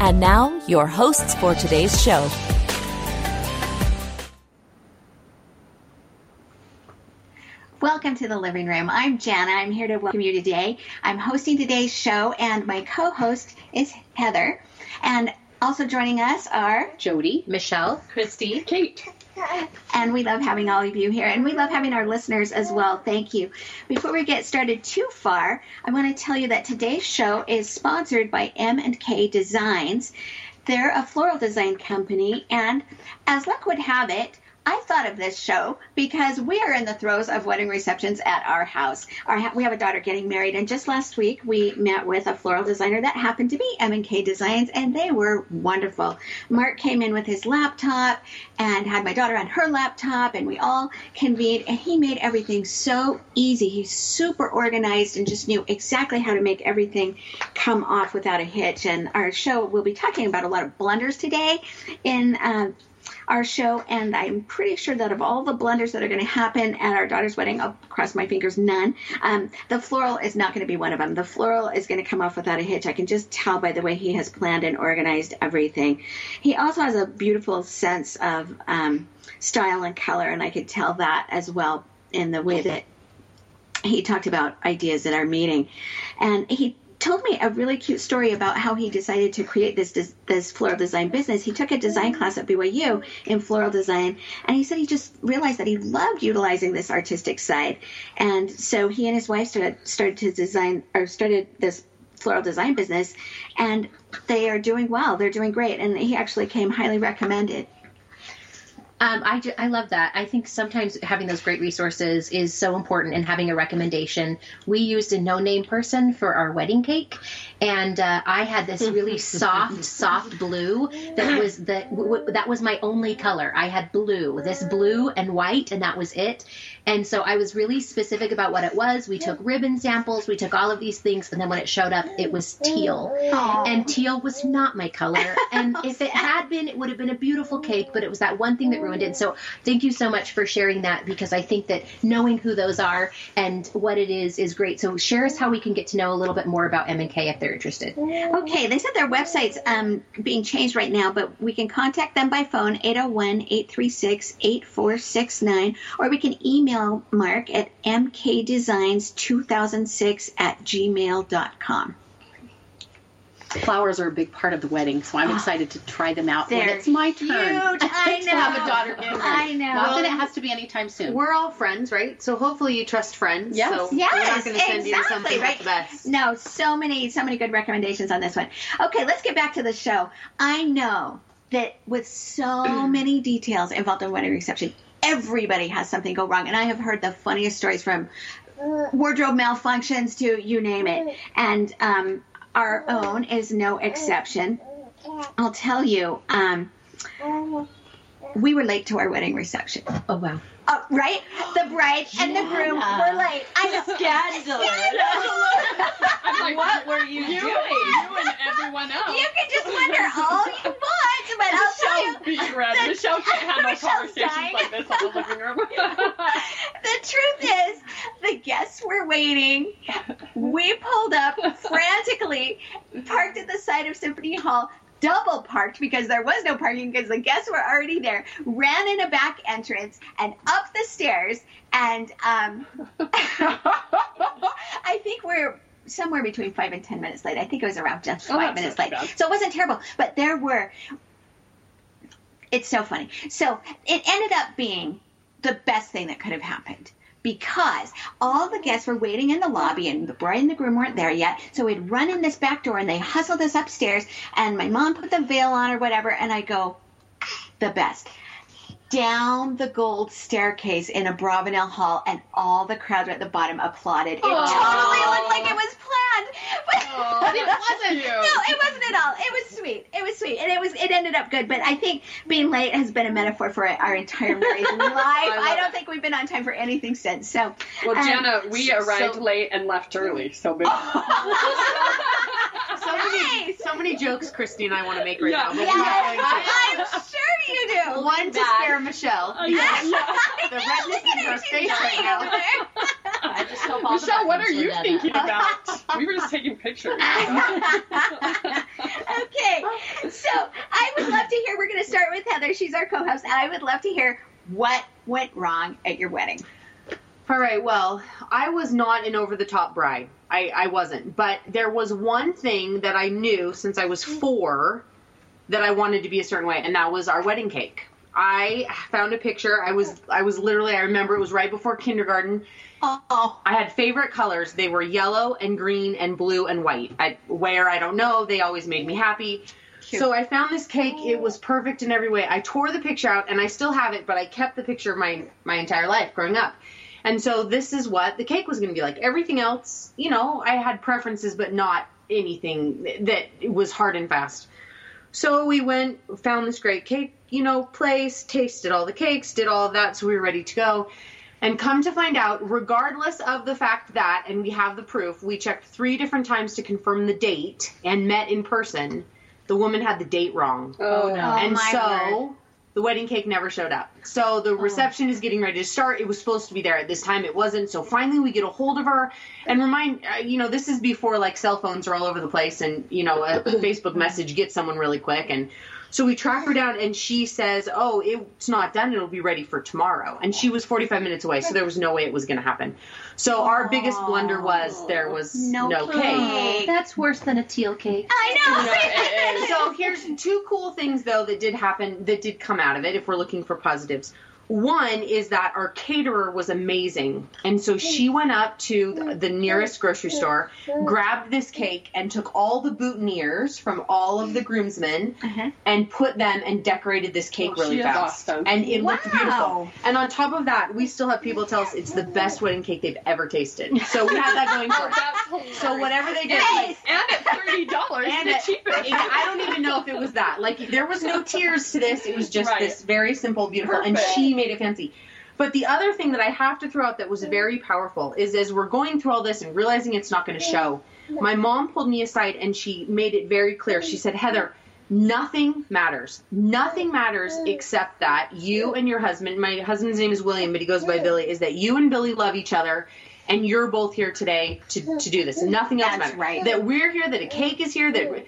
And now, your hosts for today's show. Welcome to the living room. I'm Jana. I'm here to welcome you today. I'm hosting today's show, and my co host is Heather. And also joining us are Jody, Michelle, Christy, Kate. And we love having all of you here, and we love having our listeners as well. Thank you. Before we get started too far, I want to tell you that today's show is sponsored by M&K Designs. They're a floral design company, and as luck would have it, I thought of this show because we are in the throes of wedding receptions at our house. Our, we have a daughter getting married, and just last week we met with a floral designer that happened to be M&K Designs, and they were wonderful. Mark came in with his laptop and had my daughter on her laptop, and we all convened, and he made everything so easy. He's super organized and just knew exactly how to make everything come off without a hitch. And our show, we'll be talking about a lot of blunders today in. Uh, our show, and I'm pretty sure that of all the blunders that are going to happen at our daughter's wedding, I'll cross my fingers, none. Um, the floral is not going to be one of them. The floral is going to come off without a hitch. I can just tell by the way he has planned and organized everything. He also has a beautiful sense of um, style and color, and I could tell that as well in the way that he talked about ideas at our meeting. And he told me a really cute story about how he decided to create this this floral design business. He took a design class at BYU in floral design, and he said he just realized that he loved utilizing this artistic side, and so he and his wife started started to design or started this floral design business, and they are doing well. They're doing great, and he actually came highly recommended. Um, I, ju- I love that. I think sometimes having those great resources is so important and having a recommendation. We used a no name person for our wedding cake, and uh, I had this really soft, soft blue that was the w- w- that was my only color. I had blue, this blue and white, and that was it. And so I was really specific about what it was. We took ribbon samples, we took all of these things, and then when it showed up, it was teal. Aww. And teal was not my color. And if it had been, it would have been a beautiful cake, but it was that one thing that ruined it. So thank you so much for sharing that because I think that knowing who those are and what it is is great. So share us how we can get to know a little bit more about M&K if they're interested. Okay, they said their website's um, being changed right now, but we can contact them by phone 801 836 8469 or we can email Mark at mkdesigns2006 at gmail.com. Flowers are a big part of the wedding, so I'm ah. excited to try them out when They're it's my turn. huge. I to have know. a daughter get I know. Not that it has to be anytime soon. We're all friends, right? So hopefully you trust friends. Yes. So Yes, we're not going to send you to exactly, something right. that's the best. No, so many, so many good recommendations on this one. Okay, let's get back to the show. I know that with so many details involved in wedding reception, everybody has something go wrong, and I have heard the funniest stories from wardrobe malfunctions to you name it, and um, our own is no exception. I'll tell you, um, we were late to our wedding reception. Oh, wow. Uh, right? The bride and the groom were late. I'm I'm like, What were you you, doing? you and everyone else. You can just wonder all you want, but I'll tell you. Michelle's. Michelle can't handle Michelle's conversations dying. like this in the living room. The truth is, the guests were waiting. We pulled up frantically, parked at the side of Symphony Hall, double parked because there was no parking because the guests were already there, ran in a back entrance and up the stairs. And um, I think we're somewhere between five and ten minutes late. I think it was around just Oh, five minutes late. bad. So it wasn't terrible, but there were. It's so funny. So it ended up being the best thing that could have happened because all the guests were waiting in the lobby and the bride and the groom weren't there yet. So we'd run in this back door and they hustled us upstairs and my mom put the veil on or whatever and I go, ah, the best. Down the gold staircase in Abravanel hall and all the crowd at the bottom applauded. It totally looked like it was planned. But Oh, But it wasn't. no, it wasn't at all. It was sweet. It was sweet, and it was it ended up good. But I think being late has been a metaphor for our entire married life. I, love don't it. think we've been on time for anything since. So, Well, um, Jenna, we so- arrived so- late and left early, so big. So many, Nice. so many jokes Christy and I want to make right Yeah. now. But yes, we're not going I'm sure you do. One to spare Michelle. Oh, yeah, yeah. The redness in her face right now. I just hope all the Michelle, what are you thinking about? We were just taking pictures. okay, so I would love to hear. We're going to start with Heather. She's our co-host, and I would love to hear what went wrong at your wedding. All right. Well, I was not an over the top bride. I, I wasn't. But there was one thing that I knew since I was four that I wanted to be a certain way, and that was our wedding cake. I found a picture. I was I was literally I remember it was right before kindergarten. Oh, I had favorite colors. They were yellow and green and blue and white. I, where I don't know. They always made me happy. So I found this cake. It was perfect in every way. I tore the picture out, and I still have it, but I kept the picture of my my entire life growing up. And so this is what the cake was going to be like. Everything else, you know, I had preferences, but not anything that was hard and fast. So we went, found this great cake, you know, place, tasted all the cakes, did all of that, so we were ready to go. And come to find out, regardless of the fact that, and we have the proof, we checked three different times to confirm the date and met in person. The woman had the date wrong. Oh, no. Oh, and my so word. The wedding cake never showed up. So the reception is getting ready to start. It was supposed to be there at this time. It wasn't. So finally we get a hold of her and remind, uh, you know, this is before like cell phones are all over the place and, you know, a Facebook message gets someone really quick. And so we track her down and she says, oh, it's not done. It'll be ready for tomorrow. And she was 45 minutes away. So there was no way it was going to happen. So our biggest blunder was there was No no, cake. cake. That's worse than a teal cake. I know. Yeah, it is. so here's two cool things though that did happen that did come out of it if we're looking for positives one is that our caterer was amazing and so she went up to the nearest grocery store grabbed this cake and took all the boutonnieres from all of the groomsmen Uh-huh. and put them and decorated this cake Oh, really fast awesome. and it looked beautiful and on top of that we still have people tell us it's the best wedding cake they've ever tasted so we have that going for us so whatever they did Nice. And at thirty dollars, and the cheapest. I don't even know if it was that. Like there was no tears to this. It was just Right. this very simple, beautiful, and Perfect. She made it fancy. But the other thing that I have to throw out that was very powerful is as we're going through all this and realizing it's not going to show, my mom pulled me aside and she made it very clear. She said, Heather, nothing matters. Nothing matters except that you and your husband, my husband's name is William, but he goes by Billy, is that you and Billy love each other and you're both here today to, to do this. Nothing else That's matters. right. That we're here, that a cake is here, that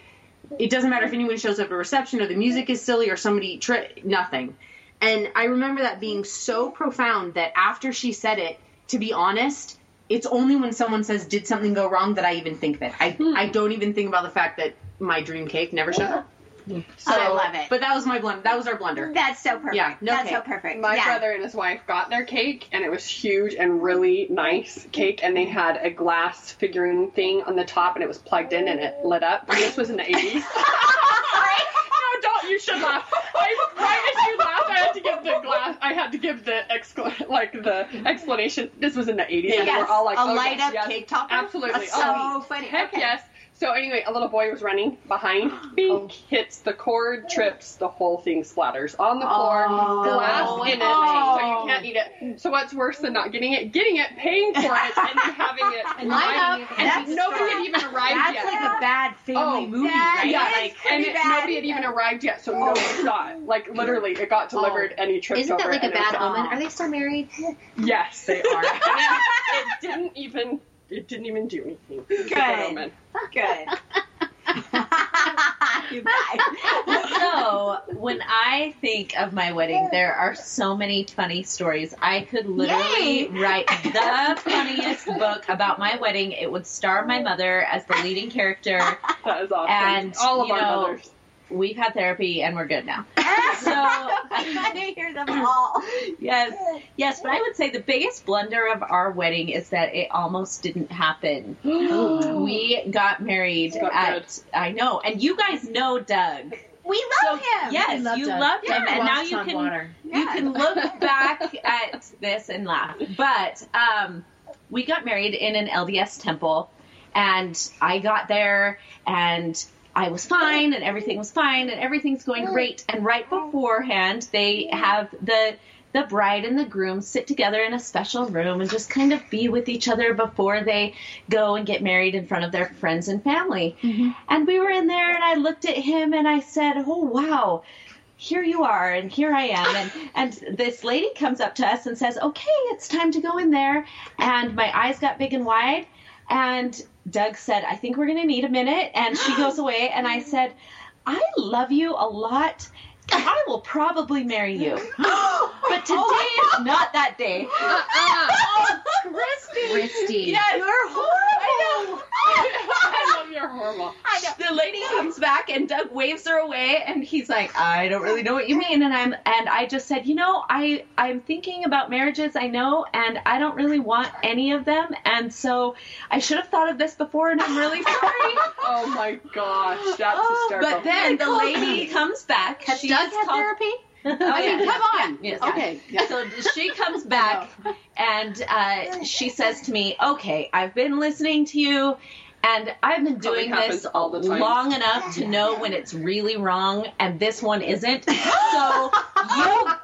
it doesn't matter if anyone shows up at a reception or the music is silly or somebody tri- nothing. And I remember that being so profound that after she said it, to be honest, it's only when someone says did something go wrong that I even think that. I hmm. I don't even think about the fact that my dream cake never showed up. So, I love it. But that was my blunder. That was our blunder. That's so perfect. Yeah, no That's so perfect. My yeah. brother and his wife got their cake, and it was huge and really nice cake, and they had a glass figurine thing on the top, and it was plugged in and it lit up. And this was in the 80s. no, don't. You should laugh. I, right as you laughed, I had to give the glass. I had to give the excla- like the explanation. This was in the 80s, and Yes, we're all like, a oh, light yes, up yes, cake topper. Absolutely. That's Oh, so funny. Heck Okay. yes. So anyway, a little boy was running behind. Bink oh. hits the cord, trips, the whole thing splatters on the floor. Oh. glass oh. in it, Oh. so you can't eat it. So what's worse than not getting it? Getting it, paying for it, and then having it And arrive- line up. and nobody strong. had even arrived That's yet. That's like a bad family Oh, movie, that right? is Like, and it, bad. nobody had even arrived yet, so nobody saw it. Like literally, it got oh. delivered, and he tripped Isn't over that like a and it was bad omen? Are they still married? Yes, they are. and it, it didn't even. It didn't even do anything. Good. Good. you guys. so when I think of my wedding, there are so many funny stories. I could literally Yay! write the funniest book about my wedding. It would star my mother as the leading character. That is awesome. And, all of our know, mothers. We've had therapy and we're good now. So I didn't hear them all. yes, yes, but I would say the biggest blunder of our wedding is that it almost didn't happen. we got married Got at I know, and you guys know Doug. We love him. Yes, We love you Doug. loved him, and now you can water. you Yeah. can look back at this and laugh. But um, we got married in an LDS temple, and I got there, and I was fine and everything was fine and everything's going great. And right beforehand, they have the the bride and the groom sit together in a special room and just kind of be with each other before they go and get married in front of their friends and family. Mm-hmm. And we were in there and I looked at him and I said, "Oh wow, here you are and here I am and and this lady comes up to us and says, "Okay, it's time to go in there." And my eyes got big and wide and Doug said, "I think we're going to need a minute." And she goes away and I said, "I love you a lot." I will probably marry you. But today oh is not that day. Uh-uh. Christy. Christy. Yes. You're horrible. I love your horrible. The lady comes back and Doug waves her away and he's like, I don't really know what you mean. And I'm and I just said, you know, I I'm thinking about marriages, I know, and I don't really want any of them. And so I should have thought of this before and I'm really sorry. Oh my gosh, that's hysterical. but then the lady comes back. Has She Doug had called- therapy? Oh, Okay, yeah. come on. Yes. Okay. Yeah. So she comes back and uh, she says to me, "Okay, I've been listening to you." And I've been doing this all the time. long enough to know when it's really wrong, and this one isn't. So you, oh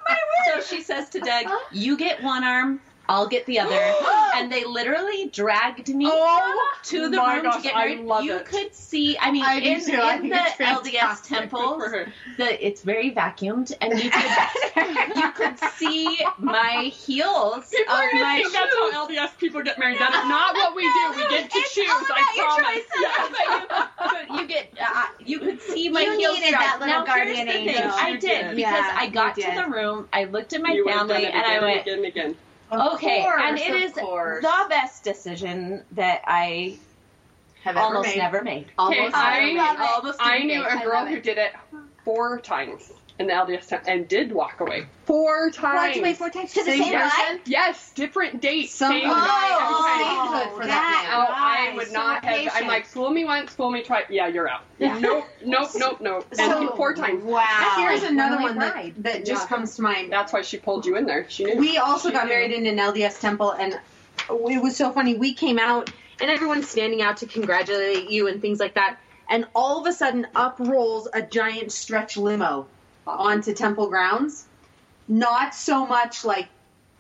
so she says to Doug, "You get one arm, I'll get the other." And they literally dragged me Oh to the my room gosh, to get I married. love you it. could see. I mean, I in, too. In think the LDS fantastic. temples, Good for her. the it's very vacuumed, and you could you could see my heels People of are my think that's shoes. how LDS people get married. That is not what we do. We get to It's choose. all I about your promise. choices. Yeah. But you, get uh, you could see my You heels needed that little now, here's guardian the thing. angel. I did did. because I got to the room. I looked at my You would have done family and I went, and again and okay. course, and it is course. the best decision that I Have almost made. never made. Okay, Almost I, never made. Almost I didn't knew make. a I girl who did it four times in the LDS time and did walk away. Four times. Walked away four times to the Same same yes, guy. yes, different dates, Some- same Oh, guy every time. for that that- man. Oh, I would so not have. I'm like, fool me once, fool me twice. Yeah, you're out. Yeah. Nope, nope, nope, nope. And So- four times. Wow. Here's another one that, that just Yeah. comes to mind. That's why she pulled you in there. She knew. We also She got knew. married in an LDS temple, and it was so funny. We came out, and everyone's standing out to congratulate you and things like that. And all of a sudden, up rolls a giant stretch limo onto temple grounds. Not so much like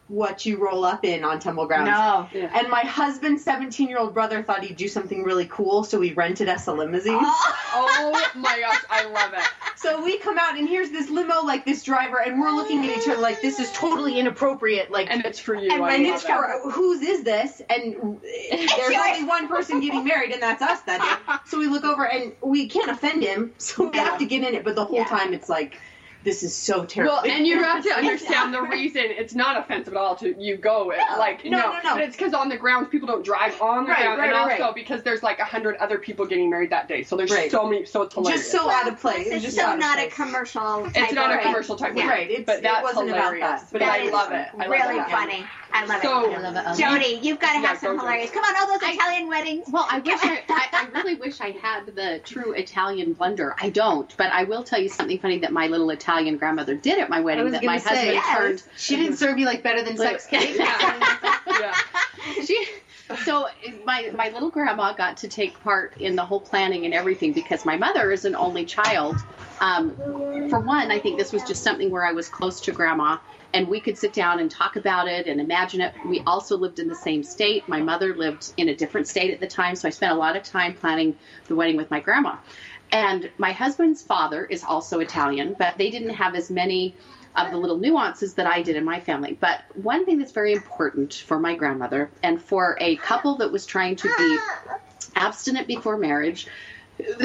what you roll up in on temple grounds. No. Yeah. And my husband's 17 year old brother thought he'd do something really cool, so we rented us a limousine. Oh my gosh, I love it. So we come out, and here's this limo, like this driver, and we're looking at each other like this is totally inappropriate. Like, And it's for you. and, and love it's it. for whose is this? And there's only one person getting married, and that's us that day. So we look over, and we can't offend him, so we have to get in it. But the whole Yeah. time, it's like, this is so terrible. Well, and you have to understand the reason it's not offensive at all to you go it, like no, no, no. but it's because on the grounds people don't drive on the Right, ground, right, and right, also right. because there's like a hundred other people getting married that day, so there's Right. so many, so it's hilarious. just so out of place. It It's just so out of not a commercial. Type it's not a commercial type, Yeah. Right, it's- but it that's wasn't about hilarious. that. But That I love it. I love it. really it. funny. I love So- it. I love it. Jody, you've got to Yeah, have some hilarious. Jody. Come on, all those I- Italian weddings. Well, I wish I, I, I really wish I had the true Italian blender. I don't, but I will tell you something funny that my little Italian grandmother did at my wedding that my say, husband yes. turned. She didn't serve you like better than sex cake. yeah. She, so my my little grandma got to take part in the whole planning and everything because my mother is an only child. Um, for one, I think this was just something where I was close to grandma and we could sit down and talk about it and imagine it. We also lived in the same state. My mother lived in a different state at the time, so I spent a lot of time planning the wedding with my grandma. And my husband's father is also Italian, but they didn't have as many of the little nuances that I did in my family. But one thing that's very important for my grandmother and for a couple that was trying to be abstinent before marriage,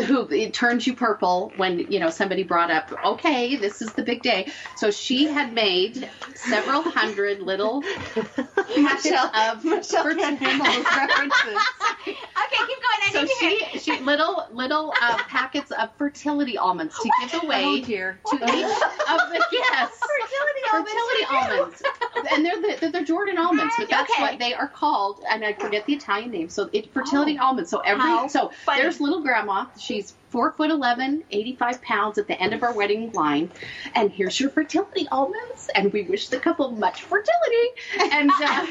who it turns you purple when you know somebody brought up, okay, this is the big day. So she had made several hundred little Michelle, of Michelle can't handle references. Okay, keep going. I so need to she, she little little uh, packets of fertility almonds to give away dear. to each of the yes Fertility fertility for you. almonds, and they're the, they're, they're Jordan almonds, but that's Okay. what they are called, and I forget the Italian name. So it fertility oh. almonds. So every How so funny. there's little grandma. She's four foot 11, 85 pounds at the end of our wedding line. And here's your fertility almonds. And we wish the couple much fertility. And uh,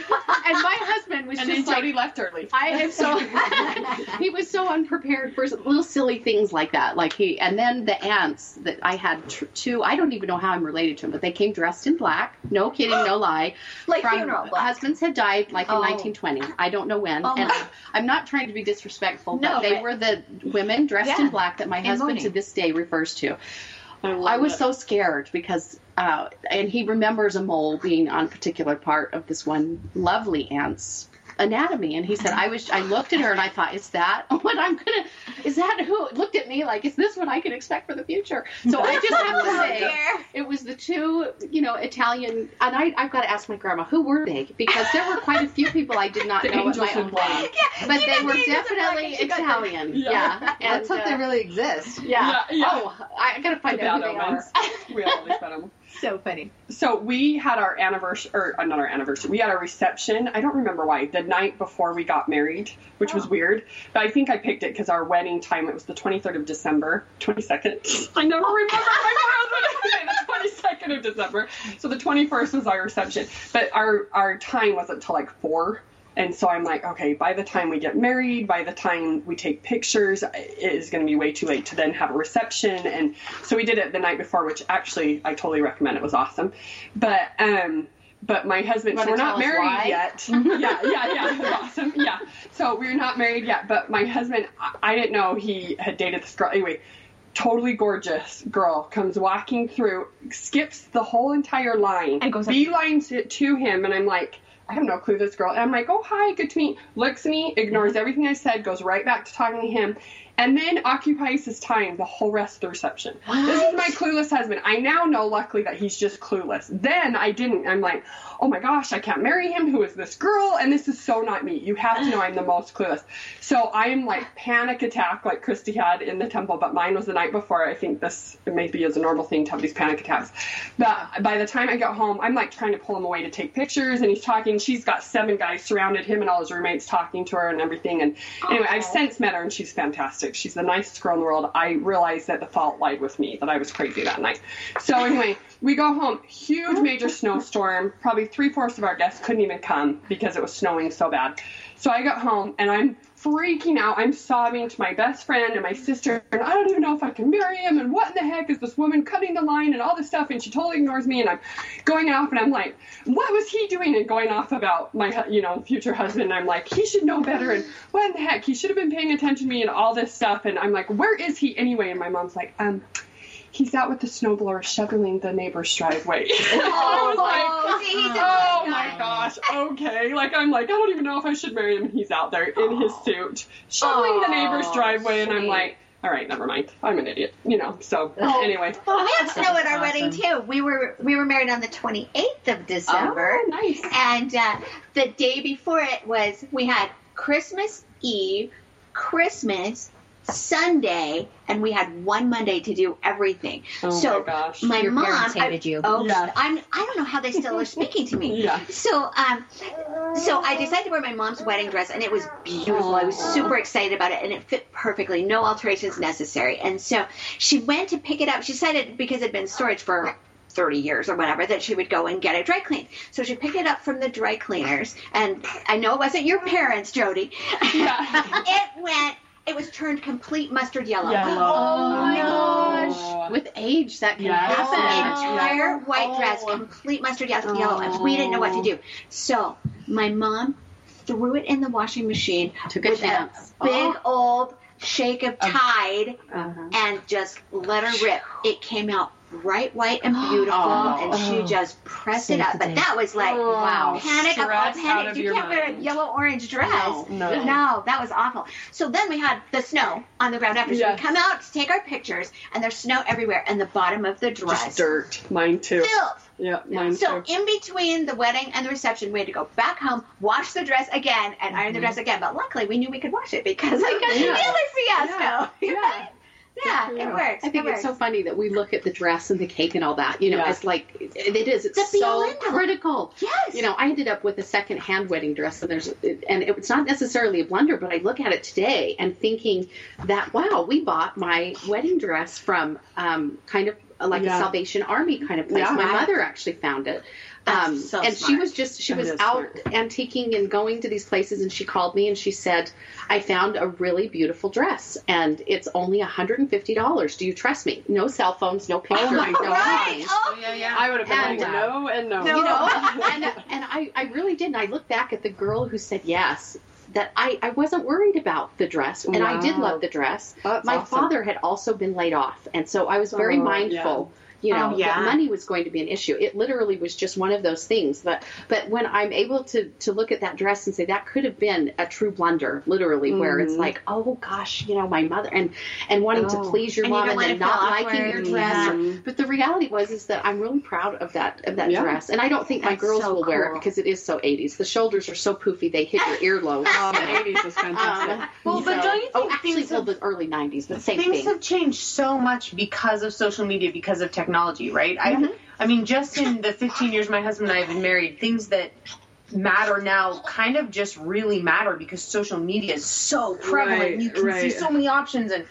and my husband was And then just like, Jody left early. I am so he was so unprepared for little silly things like that. Like he and then the aunts that I had tr- two. I don't even know how I'm related to them, but they came dressed in black. No kidding, no lie. Like From- funeral black. Husbands had died like in Oh. 1920. I don't know when. Oh and I'm not trying to be disrespectful, No, but they but- were the women dressed Yeah. in black that my And husband to this day refers to. I, I was it. so scared because, uh, and he remembers a mole being on a particular part of this one lovely aunt's anatomy, and he said, "I was." I looked at her and I thought, "Is that what I'm gonna? Is that who?" Looked at me like, "Is this what I can expect for the future?" So I just have to Oh, say, it was the two, you know, Italian, and I, I've got to ask my grandma who were they because there were quite a few people I did not The know at my own black. wedding, Yeah, but you they were the angels in black, definitely and she got Italian. Yeah. Yeah, and, Let's hope uh, they really exist. yeah. Yeah, yeah. Oh, I gotta find The out who they are. we always put them. So funny. So we had our anniversary, or uh, not our anniversary. We had our reception. I don't remember why. The night before we got married, which was weird. But I think I picked it because our wedding time it was the 23rd of December, 22nd. I never remember my husband. the 22nd of December. So the 21st was our reception, but our our time wasn't till like four. And so I'm like, okay, by the time we get married, by the time we take pictures, it is going to be way too late to then have a reception. And so we did it the night before, which actually I totally recommend. It was awesome. But um, but my husband, so we're not married yet. yeah, yeah, yeah, it was awesome. Yeah. So we're not married yet. But my husband, I, I didn't know he had dated this girl. Anyway, totally gorgeous girl comes walking through, skips the whole entire line, And goes up- beelines it to him, and I'm like, I have no clue this girl. And I'm like, oh hi, good to meet. Looks at me, ignores everything I said, goes right back to talking to him, and then occupies his time the whole rest of the reception. This is my clueless husband. I now know, luckily, that he's just clueless. Then I didn't. I'm like, oh my gosh, I can't marry him. Who is this girl? And this is so not me. You have to know I'm the most clueless. So I am like panic attack, like Christy had in the temple, but mine was the night before. I think this maybe is a normal thing to have these panic attacks. But by the time I got home, I'm like trying to pull him away to take pictures, and he's talking. She's got seven guys surrounded him and all his roommates talking to her and everything. And anyway, I've since met her, and she's fantastic. She's the nicest girl in the world. I realized that the fault lied with me, that I was crazy that night. So anyway, we go home. Huge major snowstorm. Probably three fourths of our guests couldn't even come because it was snowing so bad. So I got home and I'm freaking out. I'm sobbing to my best friend and my sister, and I don't even know if I can marry him. And what in the heck is this woman cutting the line and all this stuff? And she totally ignores me. And I'm going off, and I'm like, what was he doing? And going off about my, you know, future husband. And I'm like, he should know better. And what in the heck? He should have been paying attention to me and all this stuff. And I'm like, where is he anyway? And my mom's like, um. He's out with the snowblower shoveling the neighbor's driveway. I was like, Oh, see, he's a Oh good my guy. gosh. Okay. Like I'm like I don't even know if I should marry him. And he's out there in his suit shoveling the neighbor's Aw, driveway, and I'm like, all right, never mind. I'm an idiot. You know. So Oh. anyway. Well, we had snow at our Awesome. wedding too. We were we were married on the 28th of December, Oh, nice. and uh, the day before it was we had Christmas Eve, Christmas, Sunday, and we had one Monday to do everything. Oh so my gosh. my Your mom, parents I- hated you. Oh, Yeah. I'm, I don't know how they still are speaking to me. Yeah. So, um, so I decided to wear my mom's wedding dress, and it was beautiful. I was super excited about it, and it fit perfectly. No alterations necessary. And so she went to pick it up. She decided because it had been in storage for 30 years or whatever that she would go and get it dry cleaned. So she picked it up from the dry cleaners, and I know it wasn't your parents, Jody. Yeah. it went. It was turned complete mustard yellow. Yellow. Oh my Oh. gosh. With age, that can Yes. It was an happen. entire white Oh. dress, complete mustard yellow, yellow, and we didn't know what to do. So my mom threw it in the washing machine Took a with chance. a big old shake of Tide Uh-huh. and just let her rip. It came out bright white and beautiful, Oh. and she just pressed it up. But that was like oh, Wow. panic of all Stress oh, out panic. of You your can't wear a yellow orange dress. No. No, that was awful. So then we had the snow on the ground after. So Yes. we come out to take our pictures, and there's snow everywhere, and the bottom of the dress Just dirt. Mine too. filth. Yeah, mine So too. in between the wedding and the reception, we had to go back home, wash the dress again, and iron the mm-hmm. dress again. But luckily, we knew we could wash it because of Yeah. the other fiasco. Yeah. Yeah. Yeah, it works. I think it it's so funny that we look at the dress and the cake and all that. You know, Yeah. it's like it, it is. It's The be so end critical. Yes. You know, I ended up with a second hand wedding dress, and there's and it's not necessarily a blunder, but I look at it today and thinking that wow, we bought my wedding dress from um, kind of like Yeah. a Salvation Army kind of place. Yeah. My mother actually found it. That's Um, so and she was just she That was out smart. antiquing and going to these places and she called me and she said i found a really beautiful dress and it's only $150 do you trust me no cell phones no pictures oh my no Right. Oh, yeah, yeah. I would have been And, like, uh, no and no. you know and, and I, I really did and i look back at the girl who said yes that I, I wasn't worried about the dress and i did love the dress That's my awesome. father had also been laid off and so i was very Oh, mindful you know Oh, yeah. that money was going to be an issue it literally was just one of those things but but when i'm able to to look at that dress and say that could have been a true blunder literally where it's Mhm. like oh gosh you know my mother and and wanting to Oh. please your And mom don't and then not liking your dress Yeah. Mhm. but the reality was is that i'm really proud of that of that Yeah. dress and i don't think my girls so will wear it because it is so 80s the shoulders are so poofy they hit your earlobe Oh, the 80s was fantastic. um, Well, but don't you oh, think actually, things well, have- the early 90s, but same things thing. have changed so much because of social media, because of technology, right? I, Mhm. I mean, just in the 15 years my husband and I have been married, things that matter now kind of just really matter because social media is so prevalent. Right, and you can see so many options and.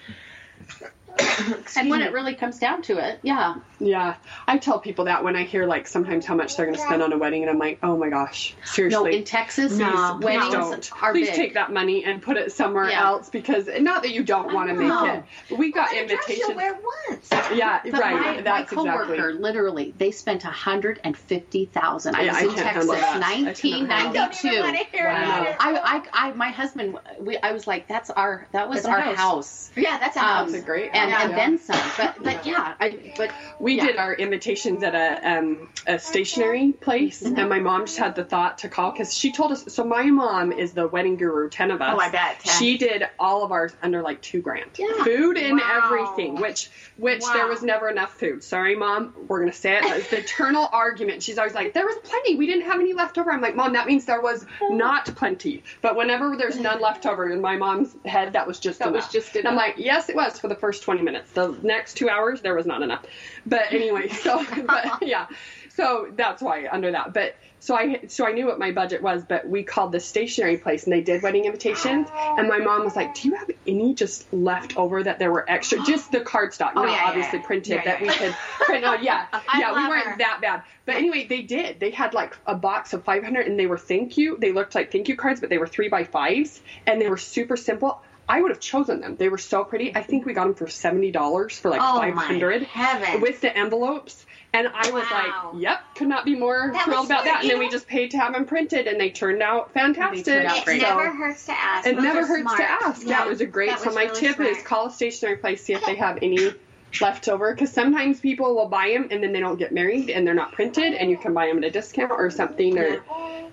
And when it really comes down to it, yeah, Yeah, I tell people that when I hear like sometimes how much they're going to spend on a wedding, and I'm like, oh my gosh, seriously. no, seriously. in Texas, No, Please weddings don't. are Please big. take that money and put it somewhere Yeah. else because not that you don't want to make it. but We got What a dress invitations. wear once. Yeah, But right. my, That's my coworker, exactly. literally, they spent a hundred and fifty thousand. I Yeah, was I in can't Texas, handle that. I cannot nineteen handle I ninety don't even want two. to hear Wow. I, I, I, my husband, we, I was like, that's our, that was That's our house. house, Yeah, that's a Um, house. That's a great. and, yeah. And then some. But, but yeah, I, but We Yeah. did our invitations at a um, a stationery place, Mm-hmm. and my mom just had the thought to call because she told us. So my mom is the wedding guru, ten of us. Oh, I bet. Yeah. She did all of ours under like two grand. Yeah. Food and Wow. everything, which which there was never enough food. Sorry, mom. We're gonna say it. It's the eternal argument. She's always like, there was plenty. We didn't have any left over. I'm like, mom, that means there was not plenty. But whenever there's none left over in my mom's head, that was just That was enough. just And I'm like, yes, it was for the first 20 minutes. The next two hours, there was not enough. But anyway, so but yeah, so that's why under that. But so I so I knew what my budget was, but we called the stationery place and they did wedding invitations. And my mom was like, "Do you have any just left over that there were extra? Just the cardstock, Oh, not yeah, obviously yeah. printed Yeah, that we could print out. Yeah, I yeah, we weren't her. that bad. But anyway, they did. They had like a box of 500, and they were thank you. They looked like thank you cards, but they were three by fives, and they were super simple. I would have chosen them. They were so pretty. I think we got them for seventy dollars for like oh five hundred my with the envelopes. And I was Wow. like, "Yep, could not be more That thrilled about that." And then we just paid to have them printed, and they turned out fantastic. turned out it great. never So- hurts to ask. it Those never hurts smart. to ask. Yeah, it was a great. that So my really tip is call a stationery place, see if they have any left over, because sometimes people will buy them and then they don't get married and they're not printed, and you can buy them at a discount or something. Or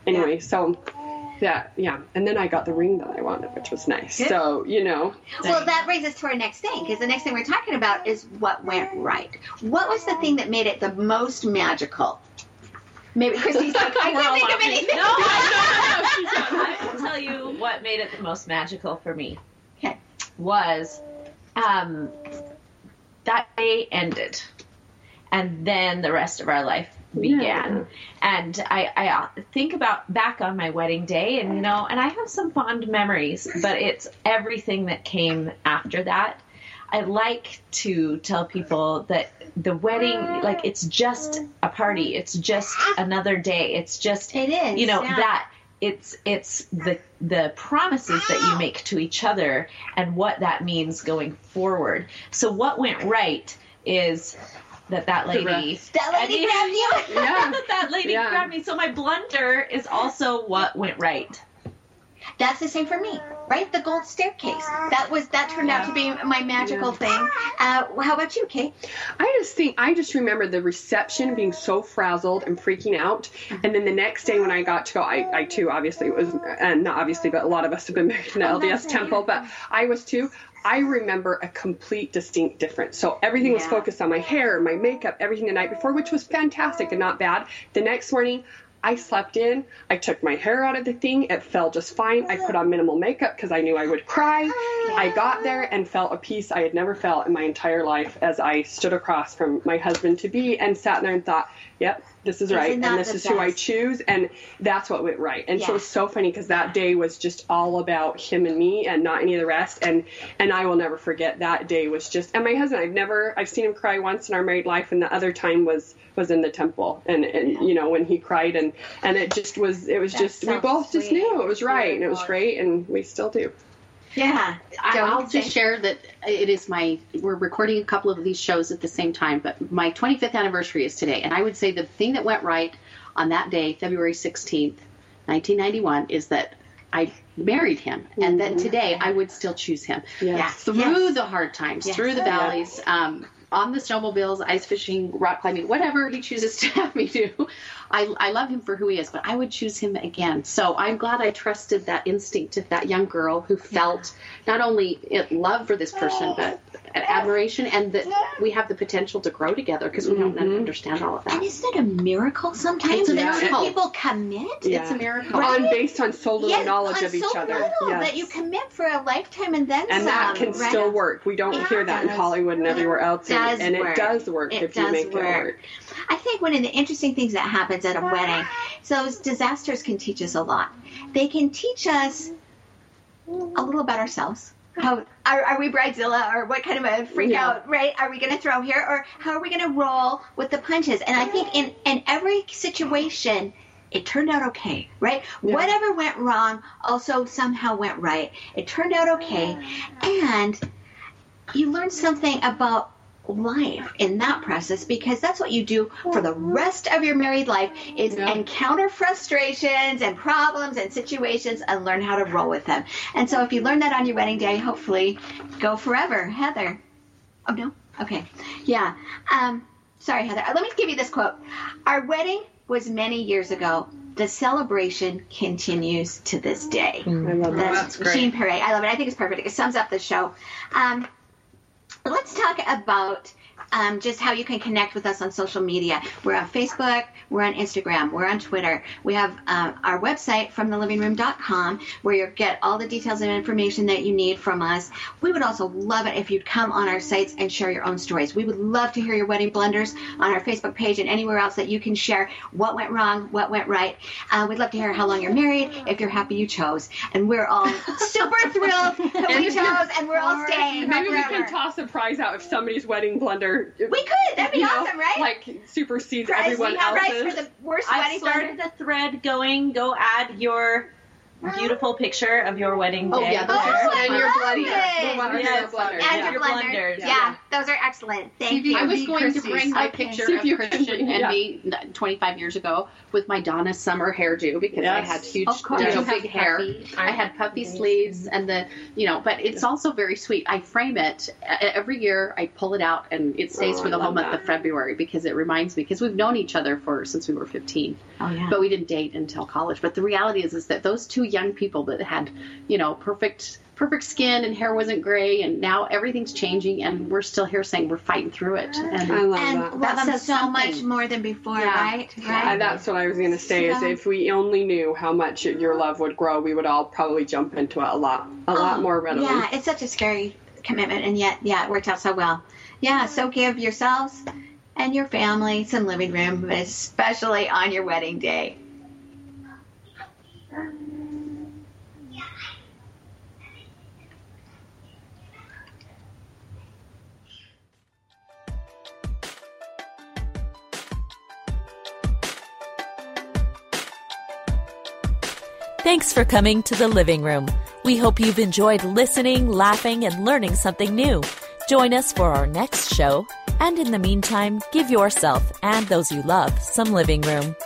anyway, so yeah, yeah. And then I got the ring that I wanted, which was nice. Good. So you know, Well, that brings us to our next thing, because the next thing we're talking about is what went right. What was the thing that made it the most magical? Maybe Christy's like, I can't think of laughing. anything. No, I will tell you what made it the most magical for me. Okay. Was um, that day ended, and then the rest of our life began. And I, I uh, think about back on my wedding day, and you know, and I have some fond memories, but it's everything that came after that. I like to tell people that the wedding, like, it's just a party. It's just another day. It's just It is. you know yeah. that it's it's the the promises that you make to each other and what that means going forward so what went right is that that lady That lady I grabbed you. Yeah. that lady Yeah. grabbed me so my blunder is also what went right That's the same for me, right? The gold staircase. That was that turned out to be my magical thing. Uh, how about you, Kate? I just think I just remember the reception being so frazzled and freaking out, and then the next day when I got to go, I, I too obviously was, and not obviously, but a lot of us have been married in the Oh, LDS temple, but I was too. I remember a complete distinct difference. So everything was focused on my hair, my makeup, everything the night before, which was fantastic and not bad. The next morning, I slept in. I took my hair out of the thing. It fell just fine. I put on minimal makeup because I knew I would cry. I got there and felt a peace I had never felt in my entire life as I stood across from my husband to be and sat there and thought, yep, this is right. And this is who I choose. And that's what went right. And so Yeah. it's so funny because that day was just all about him and me and not any of the rest. And, and I will never forget that day was just, and my husband, I've never, I've seen him cry once in our married life. And the other time was, was in the temple and, and, you know, when he cried and, and it just was, it was That's just, so we both just knew it was right. And it was great. And we still do. Yeah. I, I'll just share that it is my. We're recording a couple of these shows at the same time, but my 25th anniversary is today, and I would say the thing that went right on that day, February 16th, 1991, is that I married him, and that today I would still choose him. Yeah. Through Yes. the hard times, Yes. through the valleys, um, on the snowmobiles, ice fishing, rock climbing, whatever he chooses to have me do. I, I love him for who he is, but I would choose him again. So I'm glad I trusted that instinct of that young girl who felt not only love for this person, but admiration, and that we have the potential to grow together because we don't mm-hmm. understand all of that. And isn't it a miracle sometimes It's a that miracle. people commit? Yeah. It's a miracle. Right? On based on so little Yes, knowledge on of each so other. little Yes. that you commit for a lifetime and then and some. that can right? still work. We don't It hear that in. Hollywood and everywhere else, It does and, and it does work It if you does make work. it work. I think one of the interesting things that happens at a wedding, so those disasters can teach us a lot. They can teach us a little about ourselves. How are, are we bridezilla or what kind of a freak Yeah. out, right? Are we going to throw here or how are we going to roll with the punches? And I think in, in every situation, it turned out okay, right? Yeah. Whatever went wrong also somehow went right. It turned out okay. And you learn something about life in that process because that's what you do for the rest of your married life is Yeah. encounter frustrations and problems and situations and learn how to roll with them. And so if you learn that on your wedding day, hopefully go forever. Heather. Oh no? Okay. Yeah. Um sorry, Heather. Let me give you this quote. Our wedding was many years ago. The celebration continues to this day. I love that. That's, That's great. Gene Perret. I love it. I think it's perfect. It sums up the show. Um, let's talk about um, just how you can connect with us on social media. We're on Facebook, we're on Instagram, we're on Twitter. We have um, our website from thelivingroom.com where you'll get all the details and information that you need from us. We would also love it if you'd come on our sites and share your own stories. We would love to hear your wedding blunders on our Facebook page and anywhere else that you can share what went wrong, what went right. Uh, we'd love to hear how long you're married, if you're happy you chose. And we're all super thrilled that we chose and we're all staying. Maybe we can toss a prize out if somebody's wedding blunder. We could. That'd be you know, awesome, right? Like supersedes prize, everyone we have else's. for the worst I've wedding started the thread going. Go add your beautiful picture of your wedding day. Oh, yeah, Oh, I and your love bloody, it. the one Yes. your blunder. And yeah. your Your blender. blunders, Yeah. yeah. those are excellent. Thank you. I was going to bring a Okay. picture See if of you can- Christian and yeah. me 25 years ago with my Donna Summer hairdo because I had huge, Of course. you know, big hair. puffy- I had puffy sleeves and the, you know, but it's also very sweet. I frame it uh, every year. I pull it out and it stays Oh, for the whole month that. of February because it reminds me because we've known each other for since we were 15 Oh yeah. but we didn't date until college. But the reality is, is that those two young people that had, you know, perfect, perfect skin and hair wasn't gray, and now everything's changing, and we're still here saying we're fighting through it. and, I And love and that. love That them says so much more than before, Yeah. right? And Right. that's what I was going to say is if we only knew how much your love would grow, we would all probably jump into it a lot, a lot Oh, more readily. Yeah, it's such a scary commitment, and yet, yeah, it worked out so well. Yeah, so give yourselves and your family some living room, especially on your wedding day. Thanks for coming to the living room. We hope you've enjoyed listening, laughing, and learning something new. Join us for our next show, and in the meantime, give yourself and those you love some living room.